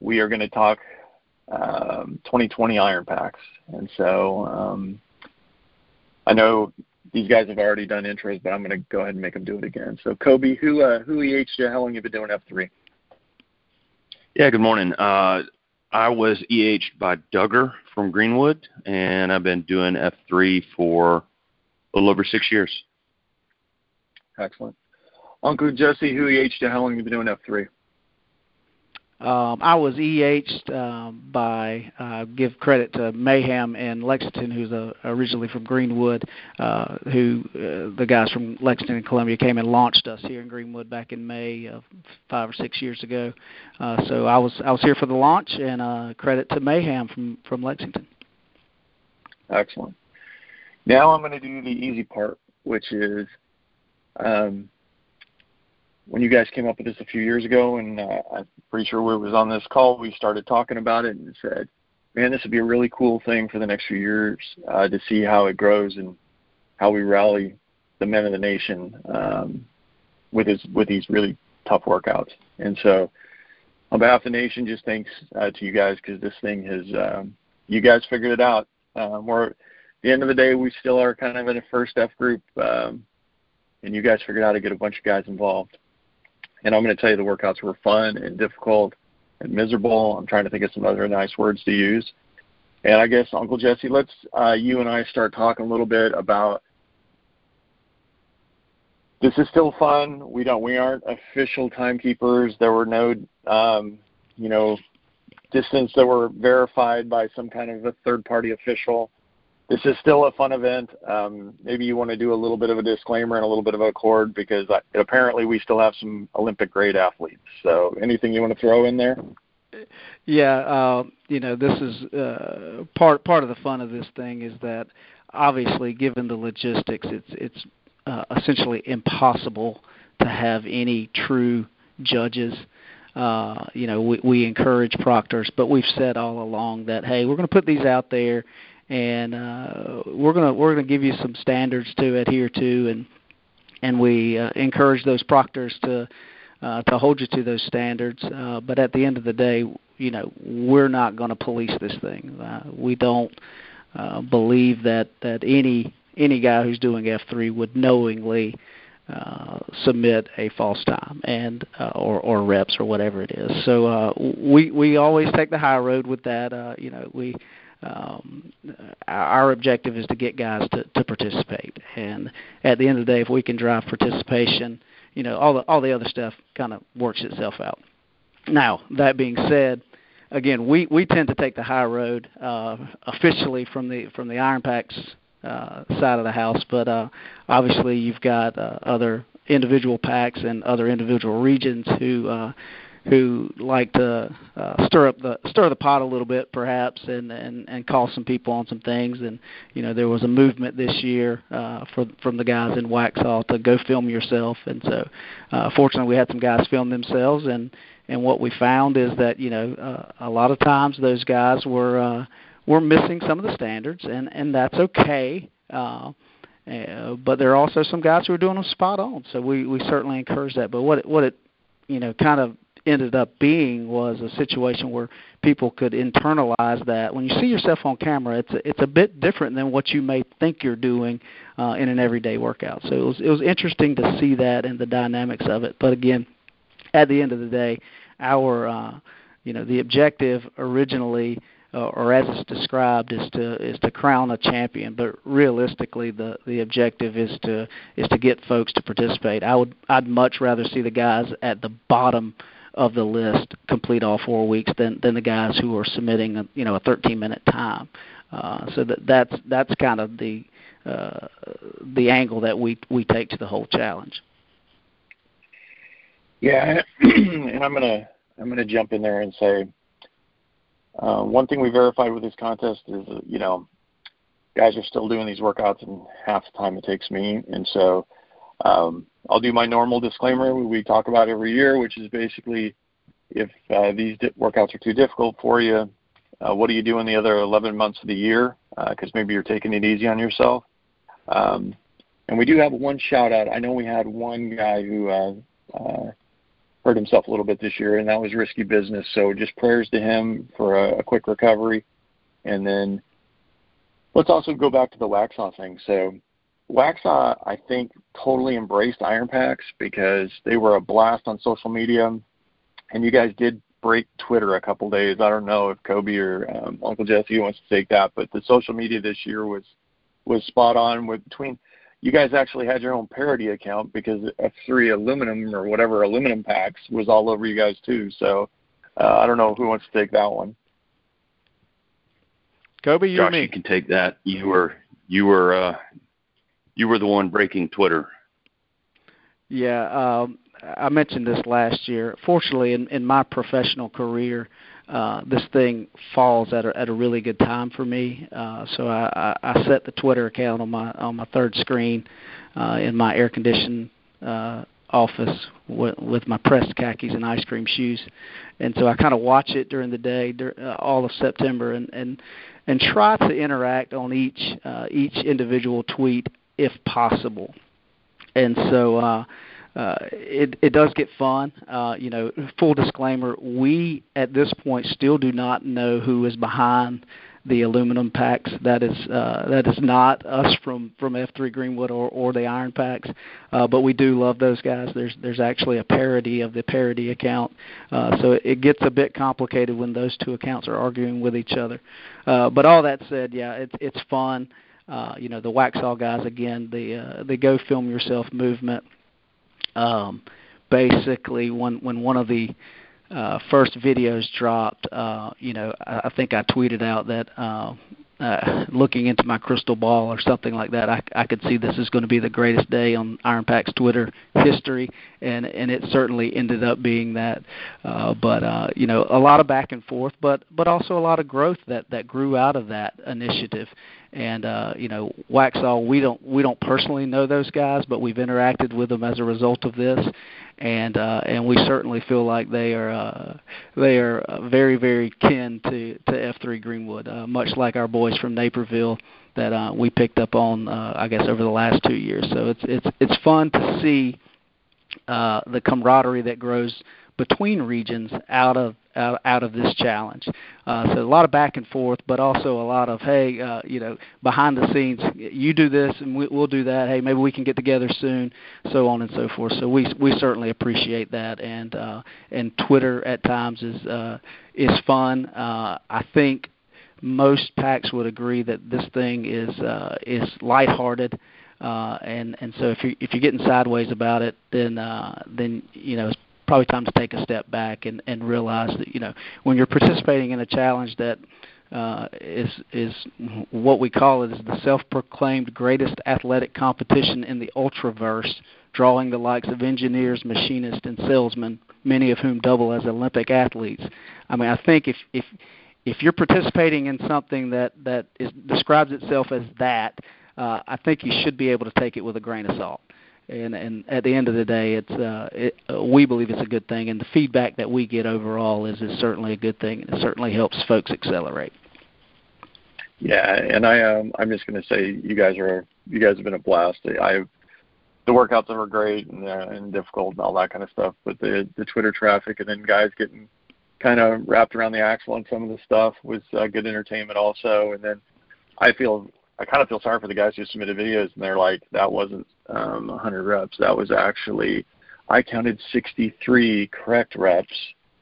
we are going to talk um, 2020 Iron PAX. And so um, I know these guys have already done intros, but I'm going to go ahead and make them do it again. So Kobe, who uh, who EH'd you? How long have you been doing F3? Yeah, good morning. Uh, I was EH'd by Duggar from Greenwood, and I've been doing F3 for a little over six years. Excellent. Uncle Jesse, who EH'd you? How long have you been doing F3? Um, I was EH'd um, by uh, give credit to Mayhem in Lexington, who's uh, originally from Greenwood, uh, who uh, the guys from Lexington and Columbia came and launched us here in Greenwood back in May of five or six years ago. Uh, so I was I was here for the launch, and uh, credit to Mayhem from from Lexington. Excellent. Now I'm going to do the easy part, which is um, when you guys came up with this a few years ago, and uh, I'm pretty sure we was on this call, we started talking about it and said, "Man, this would be a really cool thing for the next few years uh, to see how it grows and how we rally the men of the nation um, with his with these really tough workouts." And so, on behalf of the nation, just thanks uh, to you guys because this thing has um, you guys figured it out. Um, we're at the end of the day, we still are kind of in a first F group, um, and you guys figured out how to get a bunch of guys involved. And I'm going to tell you the workouts were fun and difficult and miserable. I'm trying to think of some other nice words to use. And I guess Uncle Jesse, let's uh, you and I start talking a little bit about. This is still fun. We don't. We aren't official timekeepers. There were no, um, you know, distance that were verified by some kind of a third-party official this is still a fun event. Um, maybe you want to do a little bit of a disclaimer and a little bit of a cord because I, apparently we still have some Olympic grade athletes. So anything you want to throw in there? Yeah, uh, you know, this is uh, part part of the fun of this thing is that obviously, given the logistics, it's it's uh, essentially impossible to have any true judges. Uh, you know, we, we encourage proctors, but we've said all along that hey, we're going to put these out there and uh, we're gonna we're gonna give you some standards to adhere to, and and we uh, encourage those proctors to uh, to hold you to those standards. Uh, but at the end of the day, you know, we're not going to police this thing. Uh, we don't uh, believe that that any any guy who's doing F3 would knowingly uh, submit a false time and uh, or or reps or whatever it is. So uh, we we always take the high road with that. Uh, you know, we um, our objective is to get guys to, to participate. And at the end of the day, if we can drive participation, you know, all the all the other stuff kind of works itself out. Now, that being said, again, we, we tend to take the high road uh, officially from the from the Iron PAX uh, side of the house, but uh, obviously you've got uh, other individual packs and other individual regions who uh, who like to uh, stir up the stir the pot a little bit, perhaps, and and and call some people on some things. And you know, there was a movement this year uh, for from the guys in Waxhaw to go film yourself, and so uh, fortunately, we had some guys film themselves, and and what we found is that you know uh, a lot of times those guys were uh, were missing some of the standards, and and that's okay. Uh, uh, but there are also some guys who are doing them spot on. So we we certainly encourage that. But what it, what it you know kind of ended up being was a situation where people could internalize that. When you see yourself on camera it's a, it's a bit different than what you may think you're doing uh, in an everyday workout. So it was it was interesting to see that and the dynamics of it. But again at the end of the day our uh, you know the objective originally uh, or as it's described is to is to crown a champion. But realistically the the objective is to is to get folks to participate. I would i'd much rather see the guys at the bottom of the list complete all four weeks than than the guys who are submitting a, you know a 13 minute time. Uh, so that that's that's kind of the uh, the angle that we we take to the whole challenge. Yeah and i'm to i'm to jump in there and say uh, one thing we verified with this contest is, you know, guys are still doing these workouts in half the time it takes me, and so um, I'll do my normal disclaimer we talk about every year, which is basically if uh, these di- workouts are too difficult for you, uh, what do you do in the other 11 months of the year? Because uh, maybe you're taking it easy on yourself. Um, and we do have one shout out. I know we had one guy who uh, uh, hurt himself a little bit this year, and that was risky business. So just prayers to him for a, a quick recovery. And then let's also go back to the Waxhaw thing. So Waxhaw, I think, totally embraced Iron PAX because they were a blast on social media, and you guys did break Twitter a couple days. I don't know if Kobe or um, Uncle Jesse wants to take that, but the social media this year was was spot on with between you guys actually had your own parody account because F3 aluminum or whatever aluminum packs was all over you guys too. So uh, I don't know who wants to take that one. Kobe, you Josh, me. you can take that. You were you were uh, you were the one breaking Twitter. Yeah, um, I mentioned this last year. Fortunately, in, in my professional career, uh, this thing falls at a, at a really good time for me. Uh, so I, I, I set the Twitter account on my on my third screen uh, in my air conditioned uh, office with, with my pressed khakis and ice cream shoes, and so I kind of watch it during the day, uh, all of September, and and and try to interact on each uh, each individual tweet if possible. And so uh, uh, it, it does get fun. Uh, you know, full disclaimer: we at this point still do not know who is behind the aluminum packs. That is uh, that is not us from from F3 Greenwood or, or the Iron PAX, uh, but we do love those guys. There's there's actually a parody of the parody account, uh, so it, it gets a bit complicated when those two accounts are arguing with each other. Uh, but all that said, yeah, it's it's fun. Uh, you know, the Waxhaw guys again, the uh, the Go Film Yourself movement um, basically when when one of the uh, first videos dropped, uh, you know, I, I think I tweeted out that uh, uh, looking into my crystal ball or something like that, I, I could see this is going to be the greatest day on Iron Pack's Twitter history, and and it certainly ended up being that. Uh, but uh, you know, a lot of back and forth, but but also a lot of growth that that grew out of that initiative. And uh, you know, Waxhaw, we don't we don't personally know those guys, but we've interacted with them as a result of this, and uh, and we certainly feel like they are uh, they are uh, very very kin to to F3 Greenwood, uh, much like our boys from Naperville that uh, we picked up on uh, I guess over the last two years. So it's it's it's fun to see uh, the camaraderie that grows between regions out of out, out of this challenge. Uh, so a lot of back and forth, but also a lot of hey, uh, you know, behind the scenes, you do this and we, we'll do that. Hey, maybe we can get together soon, so on and so forth. So we we certainly appreciate that, and uh, and Twitter at times is uh, is fun. Uh, I think most packs would agree that this thing is uh, is lighthearted. Uh, and and so if you if you're getting sideways about it, then uh, then you know probably time to take a step back and and realize that you know when you're participating in a challenge that uh, is is what we call it is the self-proclaimed greatest athletic competition in the ultraverse, drawing the likes of engineers, machinists, and salesmen, many of whom double as Olympic athletes. I mean, I think if if if you're participating in something that that is, describes itself as that, uh, I think you should be able to take it with a grain of salt. And and at the end of the day, it's uh, it, uh, we believe it's a good thing, and the feedback that we get overall is is certainly a good thing, and it certainly helps folks accelerate. Yeah, and I um I'm just going to say you guys are you guys have been a blast. I the workouts were great and uh, and difficult and all that kind of stuff, but the the Twitter traffic and then guys getting kind of wrapped around the axle on some of the stuff was uh, good entertainment also. And then I feel I kind of feel sorry for the guys who submitted videos and they're like that wasn't um, 100 reps. That was actually I counted 63 correct reps.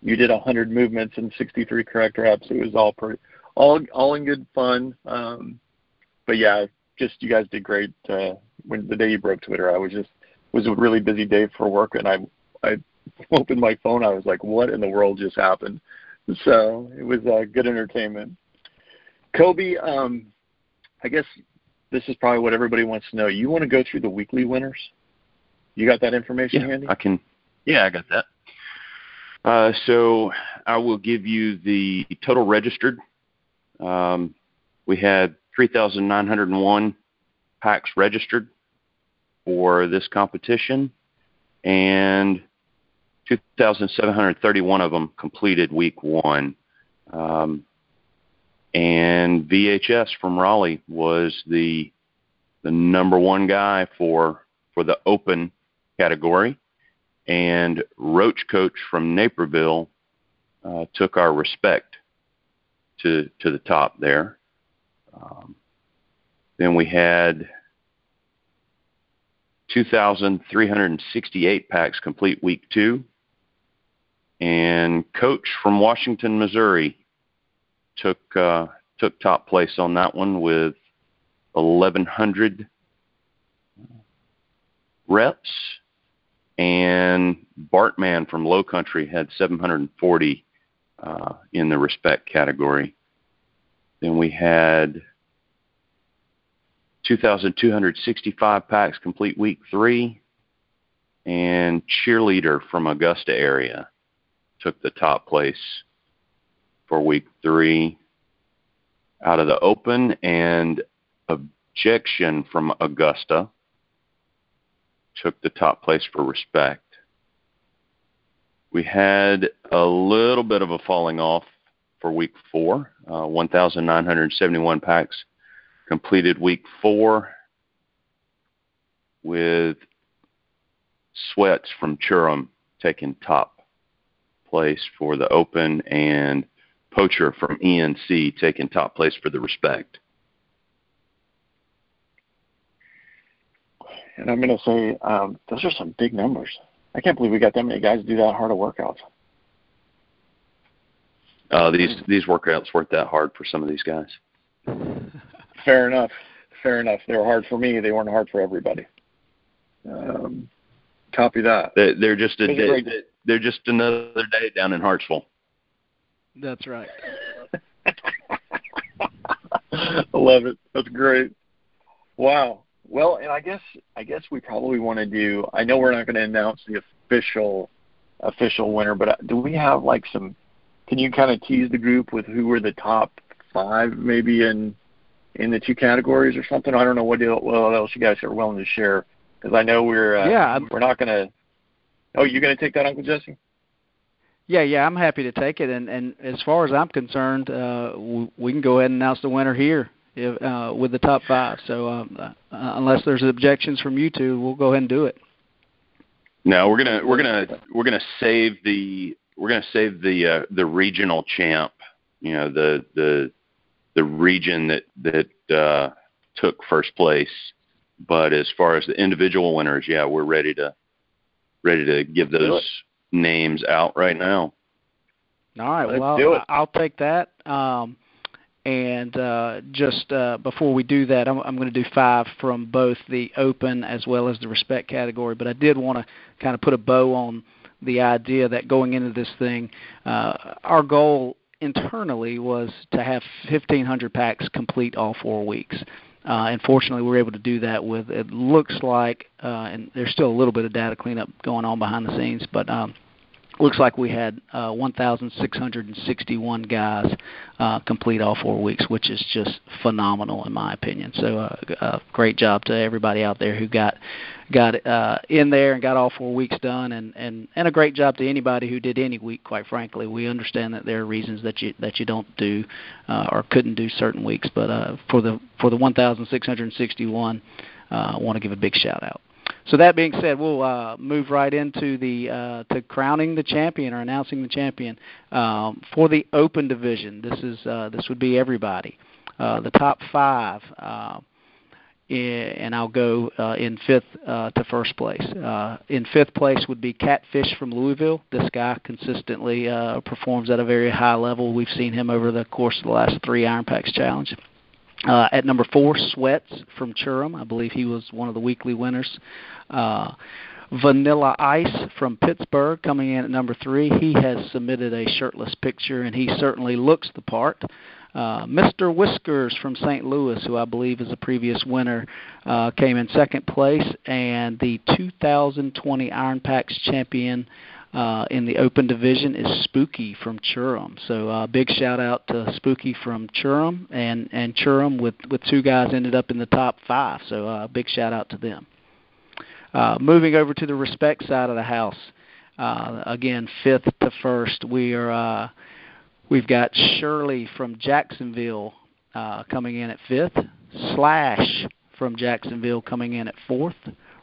You did 100 movements and 63 correct reps. It was all pretty all all in good fun. Um, but yeah, just you guys did great. Uh, when the day you broke Twitter, I was just was a really busy day for work, and I I opened my phone, I was like, what in the world just happened? So it was uh, good entertainment. Kobe, um, I guess this is probably what everybody wants to know. You want to go through the weekly winners? You got that information yeah, handy? I can. Yeah, I got that. Uh, so I will give you the total registered. Um, we had 3,901 packs registered for this competition, and 2,731 of them completed week one. Um, and VHS from Raleigh was the the number one guy for for the open category, and Roach Coach from Naperville uh, took our respect to to the top there. Um, then we had 2,368 packs complete week two, and Coach from Washington, Missouri, took uh, took top place on that one with 1,100 reps, and Bartman from Low Country had 740 uh, in the respect category. Then we had 2,265 packs complete week three, and cheerleader from Augusta area took the top place for week three out of the open and objection from Augusta took the top place for respect. We had a little bit of a falling off for week four, uh, 1,971 packs completed week four with Sweats from Churum taking top place for the Open, and Poacher from ENC taking top place for the Respect. And I'm going to say um, those are some big numbers. I can't believe we got that many guys do that hard of workouts. Uh, these these workouts weren't that hard for some of these guys. Fair enough. Fair enough. They were hard for me. They weren't hard for everybody. Um, copy that. They're, they're just a day, they're just another day down in Hartsville. That's right. I love it. That's great. Wow. Well, and I guess I guess we probably want to do. I know we're not going to announce the official official winner, but uh, do we have like some? Can you kind of tease the group with who were the top five, maybe in in the two categories or something? I don't know what, what else you guys are willing to share because I know we're uh, yeah we're not going to Oh, you're going to take that, Uncle Jesse? Yeah, yeah, I'm happy to take it. And and as far as I'm concerned, uh, we, we can go ahead and announce the winner here if, uh, with the top five. So um, uh, unless there's objections from you two, we'll go ahead and do it. No, we're gonna we're gonna we're gonna save the we're gonna save the uh, the regional champ. You know the the the region that that uh, took first place. But as far as the individual winners, yeah, we're ready to ready to give those names out right now. All right. Let's well, do it. I'll take that. Um, and uh, just uh, before we do that, I'm, I'm going to do five from both the open as well as the respect category. But I did want to kind of put a bow on the idea that going into this thing, uh, our goal internally was to have 1,500 packs complete all four weeks. Uh, unfortunately, we were able to do that with it looks like, uh, and there's still a little bit of data cleanup going on behind the scenes, but um, looks like we had uh, 1,661 guys uh, complete all four weeks, which is just phenomenal in my opinion. So, uh, uh, great job to everybody out there who got got uh, in there and got all four weeks done, and and and a great job to anybody who did any week. Quite frankly, we understand that there are reasons that you that you don't do uh, or couldn't do certain weeks, but uh, for the for the 1,661, uh, I want to give a big shout out. So that being said, we'll uh, move right into the uh, to crowning the champion or announcing the champion um, for the Open division. This is uh, this would be everybody. Uh, the top five, uh, and I'll go uh, in fifth uh, to first place. Uh, in fifth place would be Catfish from Louisville. This guy consistently uh, performs at a very high level. We've seen him over the course of the last three Iron PAX Challenge. Uh, at number four, Sweats from Churum. I believe he was one of the weekly winners. Uh, Vanilla Ice from Pittsburgh coming in at number three. He has submitted a shirtless picture, and he certainly looks the part. Uh, Mr. Whiskers from St. Louis, who I believe is a previous winner, uh, came in second place, and the 2020 Iron PAX champion uh, in the open division is Spooky from Churum. So uh, big shout out to Spooky from Churum, and and Churum with with two guys ended up in the top five. So uh, big shout out to them. Uh, moving over to the respect side of the house, uh, again fifth to first, we are uh, we've got Shirley from Jacksonville uh, coming in at fifth, Slash from Jacksonville coming in at fourth,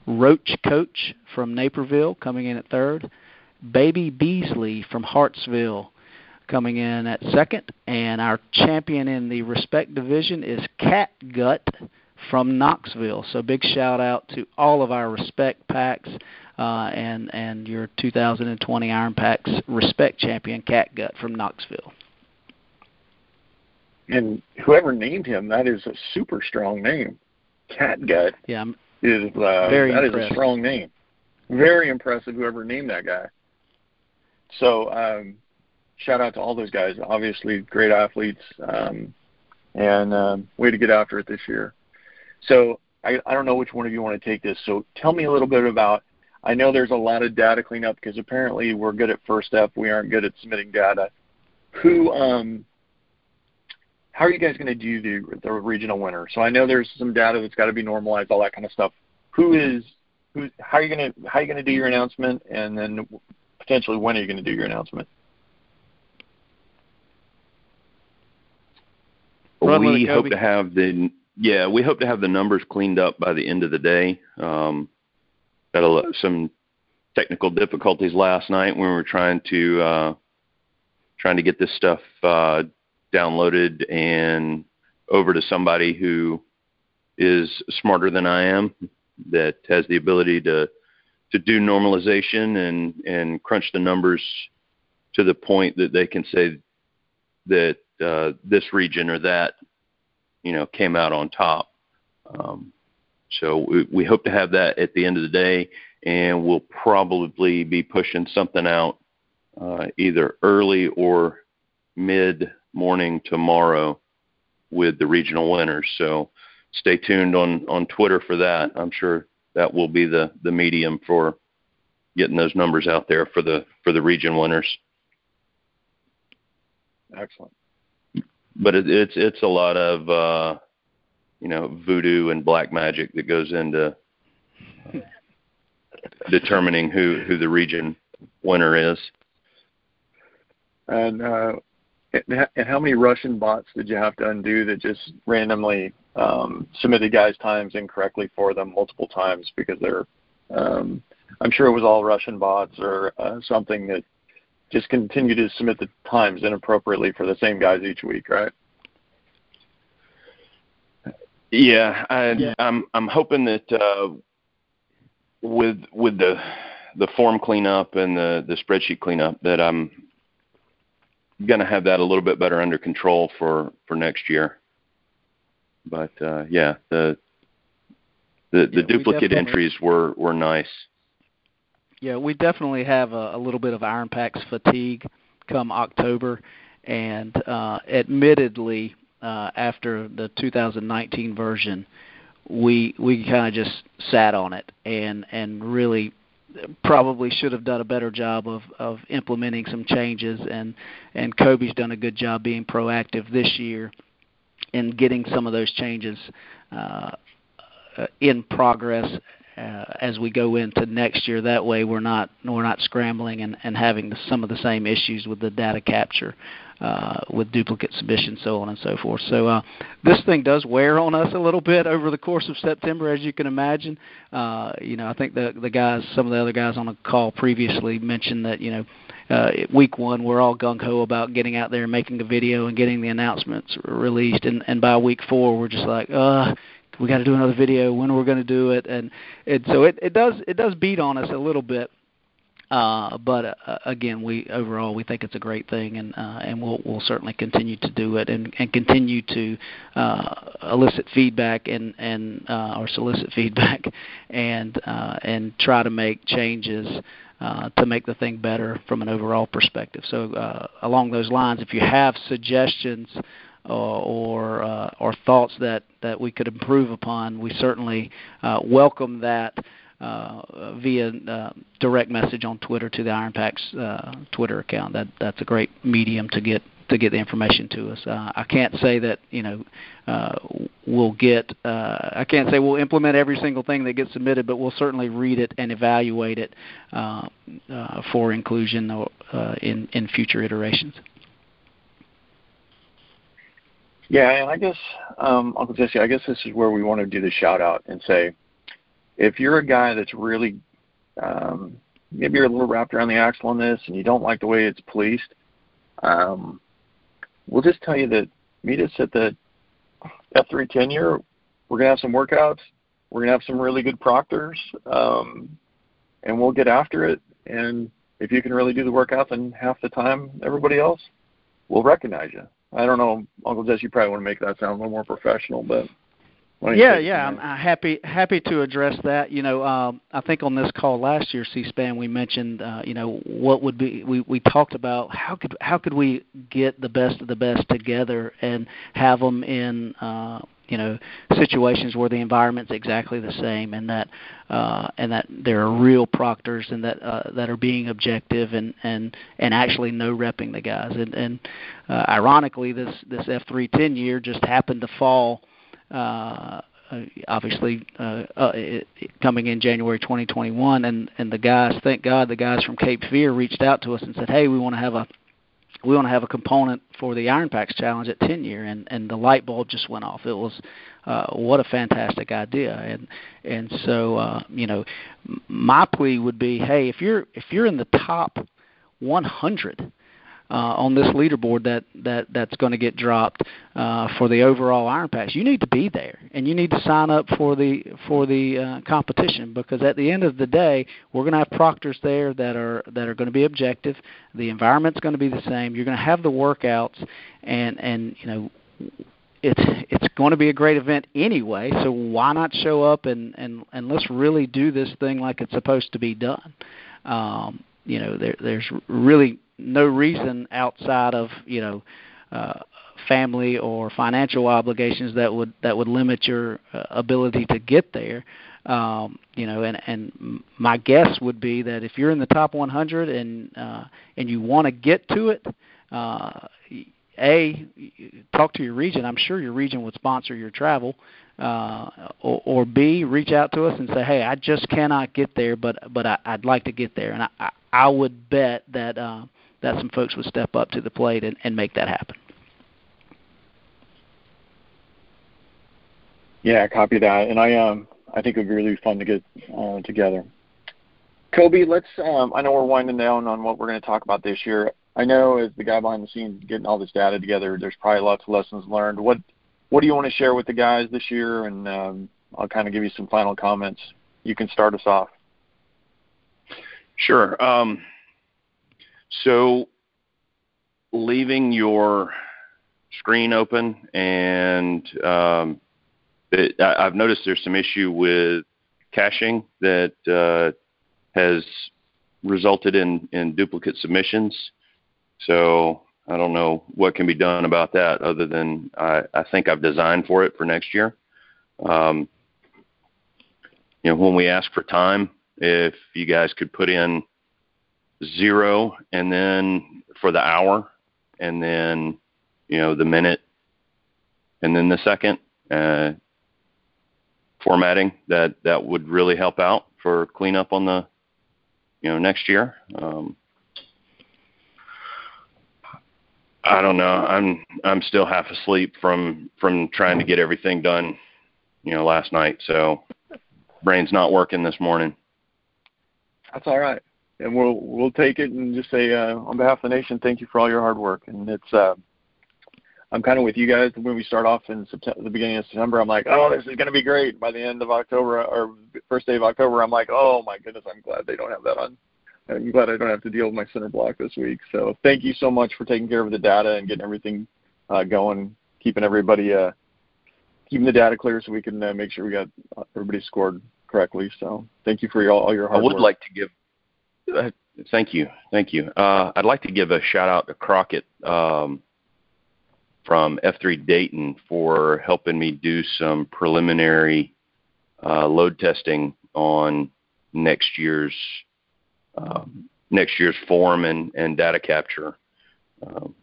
Roach Coach from Naperville coming in at third. Baby Beasley from Hartsville coming in at second. And our champion in the respect division is Cat Gut from Knoxville. So big shout out to all of our respect packs uh, and and your 2020 Iron PAX respect champion Cat Gut from Knoxville. And whoever named him, that is a super strong name. Cat Gut. Yeah, I'm is uh, very that is a strong name. Very impressive. Whoever named that guy. So um, shout out to all those guys. Obviously, great athletes, um, and um, way to get after it this year. So I, I don't know which one of you want to take this. So tell me a little bit about. I know there's a lot of data cleanup because apparently we're good at first step. We aren't good at submitting data. Who, um, how are you guys going to do the the regional winner? So I know there's some data that's got to be normalized, all that kind of stuff. Who is who? How are you going to how are you going to do your announcement, and then potentially when are you going to do your announcement? Run we hope to have the yeah we hope to have the numbers cleaned up by the end of the day. Um, lo- some technical difficulties last night when we were trying to uh, trying to get this stuff uh, downloaded and over to somebody who is smarter than I am that has the ability to to do normalization and and crunch the numbers to the point that they can say that uh, this region or that you know came out on top. Um, so we, we hope to have that at the end of the day, and we'll probably be pushing something out uh, either early or mid morning tomorrow with the regional winners. So stay tuned on on Twitter for that. I'm sure that will be the the medium for getting those numbers out there for the for the region winners. Excellent. But it, it's it's a lot of uh, you know voodoo and black magic that goes into determining who who the region winner is. And uh, and how many Russian bots did you have to undo that just randomly um, submitted guys' times incorrectly for them multiple times because they're um, I'm sure it was all Russian bots or uh, something that just continue to submit the times inappropriately for the same guys each week, right? Yeah, I, Yeah. I'm I'm hoping that uh, with with the the form cleanup and the the spreadsheet cleanup that I'm going to have that a little bit better under control for for next year. But uh, yeah, the the, the we duplicate definitely- entries were were nice. Yeah, we definitely have a, a little bit of Iron PAX fatigue come October, and uh, admittedly, uh, after the 2019 version, we we kind of just sat on it and and really probably should have done a better job of of implementing some changes. And and Kobe's done a good job being proactive this year in getting some of those changes uh, in progress uh, as we go into next year. That way, we're not we're not scrambling and, and having the, some of the same issues with the data capture, uh, with duplicate submissions, so on and so forth. So uh, this thing does wear on us a little bit over the course of September, as you can imagine. Uh, you know, I think the the guys, some of the other guys on the call previously mentioned that you know. Uh, week one, we're all gung ho about getting out there and making a video and getting the announcements released, and, and by week four, we're just like, uh, we got to do another video. When we're going to do it? And and so it, it does it does beat on us a little bit. Uh, but uh, again, we overall we think it's a great thing, and uh, and we'll we'll certainly continue to do it and, and continue to uh, elicit feedback and and uh, or solicit feedback and uh, and try to make changes to make the thing better from an overall perspective. So along those lines, if you have suggestions or uh, or thoughts that that we could improve upon, we certainly uh, welcome that. Uh, via uh, direct message on Twitter to the Iron PAX uh, Twitter account. That that's a great medium to get to get the information to us. Uh, I can't say that you know uh, we'll get. Uh, I can't say we'll implement every single thing that gets submitted, but we'll certainly read it and evaluate it uh, uh, for inclusion or, uh, in in future iterations. Yeah, and I guess um, Uncle Jesse, I guess this is where we want to do the shout out and say, if you're a guy that's really um, maybe you're a little wrapped around the axle on this and you don't like the way it's policed, um, we'll just tell you that meet us at the F310 year. We're gonna have some workouts. We're gonna have some really good proctors, um, and we'll get after it. And if you can really do the workouts in half the time everybody else, we'll recognize you. I don't know, Uncle Jesse, you probably want to make that sound a little more professional, but yeah, yeah, I'm happy happy to address that. You know, um, I think on this call last year, C-SPAN, we mentioned, uh, you know, what would be we we talked about how could how could we get the best of the best together and have them in. Uh, you know situations where the environment's exactly the same and that uh, and that there are real proctors and that uh, that are being objective and and and actually no repping the guys. And and uh, ironically this this F310 year just happened to fall uh, obviously uh, uh, it, coming in January 2021, and and the guys, thank God, the guys from Cape Fear reached out to us and said, hey, we want to have a we want to have a component for the Iron PAX Challenge at 10 year, and and the light bulb just went off. It was uh, what a fantastic idea, and and so uh, you know, my plea would be, hey, if you're if you're in the top 100 uh, on this leaderboard that that that's going to get dropped uh, for the overall Iron Pass. You need to be there, and you need to sign up for the for the uh, competition because at the end of the day, we're going to have proctors there that are that are going to be objective. The environment's going to be the same. You're going to have the workouts, and and you know it's it's going to be a great event anyway. So why not show up and and and let's really do this thing like it's supposed to be done. Um, you know, there, there's really no reason outside of you know uh, family or financial obligations that would that would limit your uh, ability to get there. Um, you know, and and my guess would be that if you're in the top 100 and uh, and you want to get to it, uh, a talk to your region. I'm sure your region would sponsor your travel. Uh, or, or B, reach out to us and say, "Hey, I just cannot get there, but but I, I'd like to get there." And I, I would bet that uh, that some folks would step up to the plate and, and make that happen. Yeah, copy that. And I um I think it would be really fun to get uh, together. Kobe, let's um I know we're winding down on what we're going to talk about this year. I know as the guy behind the scenes getting all this data together, there's probably lots of lessons learned. What what do you want to share with the guys this year and um I'll kind of give you some final comments. You can start us off. Sure. Um, so leaving your screen open and um, it, I, have noticed there's some issue with caching that uh, has resulted in, in duplicate submissions. So I don't know what can be done about that other than I, I think I've designed for it for next year. Um, you know, when we ask for time, if you guys could put in zero and then for the hour and then, you know, the minute and then the second, uh, formatting that that would really help out for cleanup on the you know next year um, I don't know. I'm I'm still half asleep from from trying to get everything done, you know, last night. So brain's not working this morning. That's all right, and we'll we'll take it and just say uh, on behalf of the nation, thank you for all your hard work. And it's uh, I'm kind of with you guys when we start off in September, the beginning of September. I'm like, oh, this is going to be great. By the end of October or first day of October, I'm like, oh my goodness, I'm glad they don't have that on I'm glad I don't have to deal with my center block this week. So thank you so much for taking care of the data and getting everything uh, going, keeping everybody uh, keeping the data clear so we can uh, make sure we got uh, everybody scored correctly. So thank you for your, all your hard work. I would work. like to give. Uh, thank you, thank you. Uh, I'd like to give a shout out to Crockett um, from F3 Dayton for helping me do some preliminary uh, load testing on next year's um, next year's form and, and data capture. Um,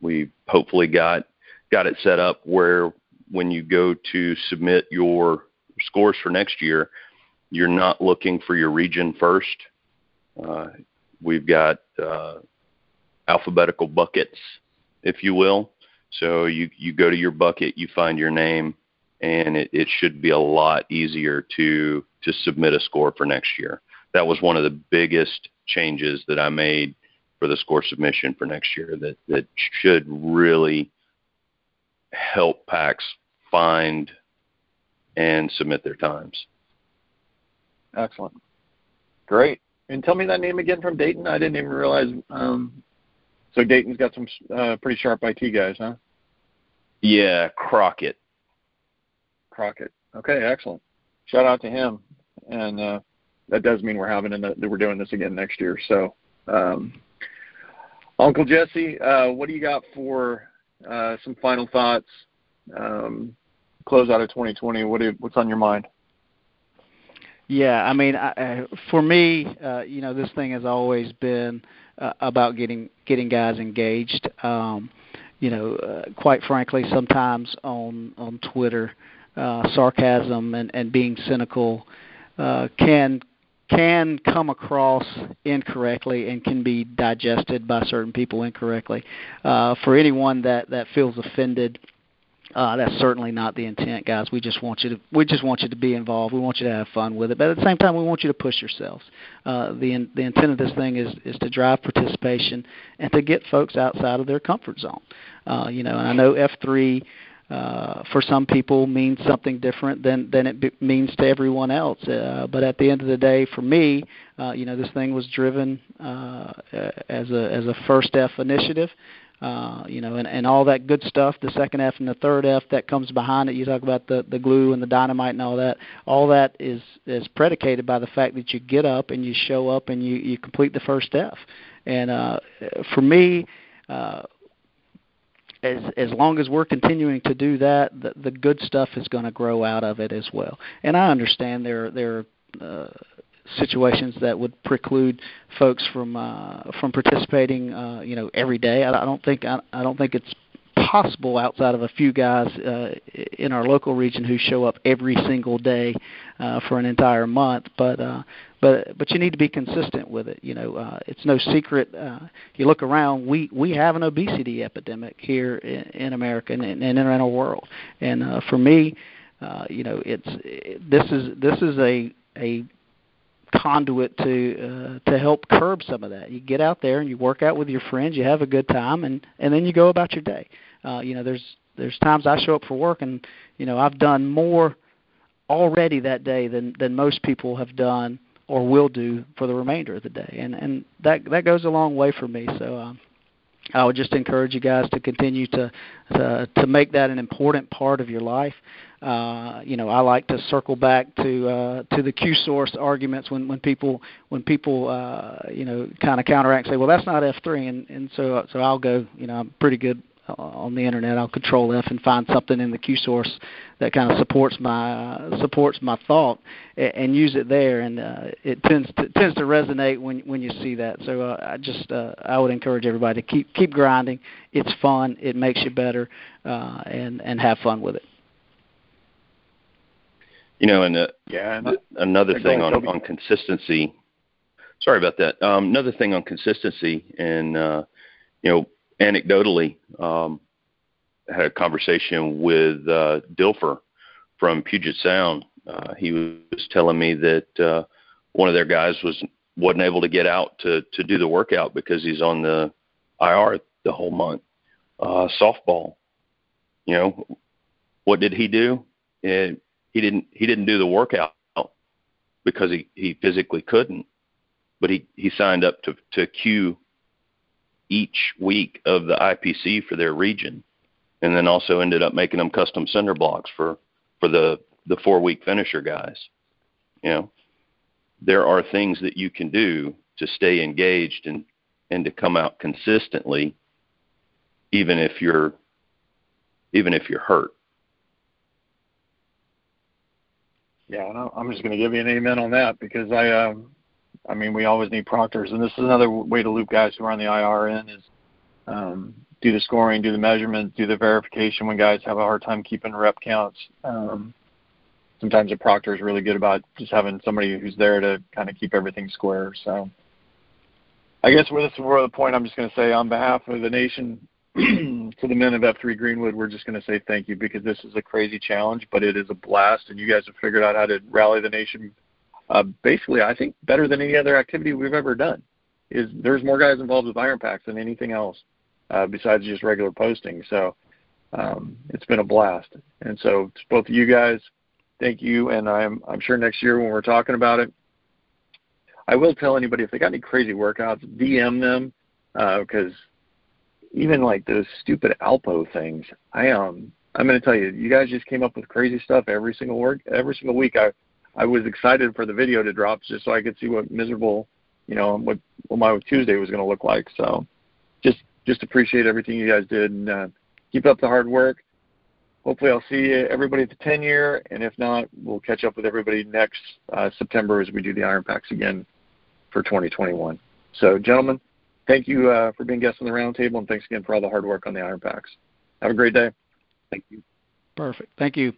we hopefully got got it set up where when you go to submit your scores for next year, you're not looking for your region first. Uh, we've got uh, alphabetical buckets, if you will. So you you go to your bucket, you find your name, and it, it should be a lot easier to to submit a score for next year that was one of the biggest changes that I made for the score submission for next year that that should really help PAX find and submit their times. Excellent. Great. And tell me that name again from Dayton. I didn't even realize. Um, so Dayton's got some uh, pretty sharp IT guys, huh? Yeah, Crockett. Crockett. Okay, excellent. Shout out to him. And uh, that does mean we're having that we're doing this again next year. So, um, Uncle Jesse, uh, what do you got for uh, some final thoughts? Um, close out of 2020. What you, what's on your mind? Yeah, I mean, I, for me, uh, you know, this thing has always been uh, about getting getting guys engaged. Um, you know, uh, quite frankly, sometimes on on Twitter, uh, sarcasm and, and being cynical uh, can can come across incorrectly and can be digested by certain people incorrectly. Uh, for anyone that that feels offended, uh, that's certainly not the intent, guys. We just want you to we just want you to be involved. We want you to have fun with it, but at the same time, we want you to push yourselves. Uh, the the intent of this thing is is to drive participation and to get folks outside of their comfort zone. Uh, you know, and I know F3 uh, for some people means something different than than it means to everyone else. Uh, but at the end of the day, for me, uh, you know, this thing was driven uh, as a as a first F initiative. Uh, you know, and, and all that good stuff, the second F and the third F that comes behind it. You talk about the the glue and the dynamite and all that. All that is is predicated by the fact that you get up and you show up and you you complete the first F. And uh, for me, uh, as as long as we're continuing to do that, the, the good stuff is going to grow out of it as well. And I understand there there are uh, situations that would preclude folks from uh, from participating, uh, you know, every day. I, I don't think I, I don't think it's possible outside of a few guys uh, in our local region who show up every single day uh, for an entire month. But uh, but but you need to be consistent with it. You know, uh, it's no secret. Uh, you look around, we we have an obesity epidemic here in, in America and, and in our world. And uh, for me, uh, you know, it's it, this is this is a a conduit to uh, to help curb some of that. You get out there and you work out with your friends, you have a good time, and and then you go about your day. Uh, you know, there's there's times I show up for work and you know I've done more already that day than than most people have done or will do for the remainder of the day, and and that that goes a long way for me. So. Um, I would just encourage you guys to continue to to, to make that an important part of your life. Uh, you know, I like to circle back to uh, to the Q source arguments when when people when people uh, you know kind of counteract say, well, that's not F3, and and so so I'll go. You know, I'm pretty good on the internet. I'll control F and find something in the Q source that kind of supports my uh, supports my thought and, and use it there. And uh, it tends to tends to resonate when when you see that. So uh, I just uh, I would encourage everybody to keep keep grinding. It's fun. It makes you better, uh, and and have fun with it. You know, and uh, yeah, and another thing on on consistency. Sorry about that. Um, another thing on consistency, and uh, you know, anecdotally, um, had a conversation with uh, Dilfer from Puget Sound. Uh, he was telling me that uh, one of their guys was wasn't able to get out to to do the workout because he's on the IR the whole month. Uh, softball, you know, what did he do? It, he didn't he didn't do the workout because he he physically couldn't, but he he signed up to to Q each week of the IPC for their region, and then also ended up making them custom cinder blocks for for the the four week finisher guys. You know, there are things that you can do to stay engaged and and to come out consistently, even if you're even if you're hurt. Yeah, I'm just going to give you an amen on that because I um, I mean, we always need proctors, and this is another way to loop guys who are on the IR in is um, do the scoring, do the measurement, do the verification when guys have a hard time keeping rep counts. Um, sometimes a proctor is really good about just having somebody who's there to kind of keep everything square. So I guess with this for the point, I'm just going to say on behalf of the nation to the men of F3 Greenwood, we're just going to say thank you because this is a crazy challenge, but it is a blast, and you guys have figured out how to rally the nation – uh, basically, I think better than any other activity we've ever done. Is there's more guys involved with Iron PAX than anything else uh, besides just regular posting. So um, it's been a blast. And so to both of you guys, thank you. And I'm I'm sure next year when we're talking about it, I will tell anybody if they got any crazy workouts, DM them because uh, even like those stupid Alpo things, I um I'm to tell you, you guys just came up with crazy stuff every single work every single week. I I was excited for the video to drop just so I could see what miserable, you know, what what my Tuesday was to look like. So, just just appreciate everything you guys did and uh, keep up the hard work. Hopefully, I'll see everybody at the 10 year, and if not, we'll catch up with everybody next uh, September as we do the Iron PAX again for 2021. So, gentlemen, thank you uh, for being guests on the roundtable, and thanks again for all the hard work on the Iron PAX. Have a great day. Thank you. Perfect. Thank you.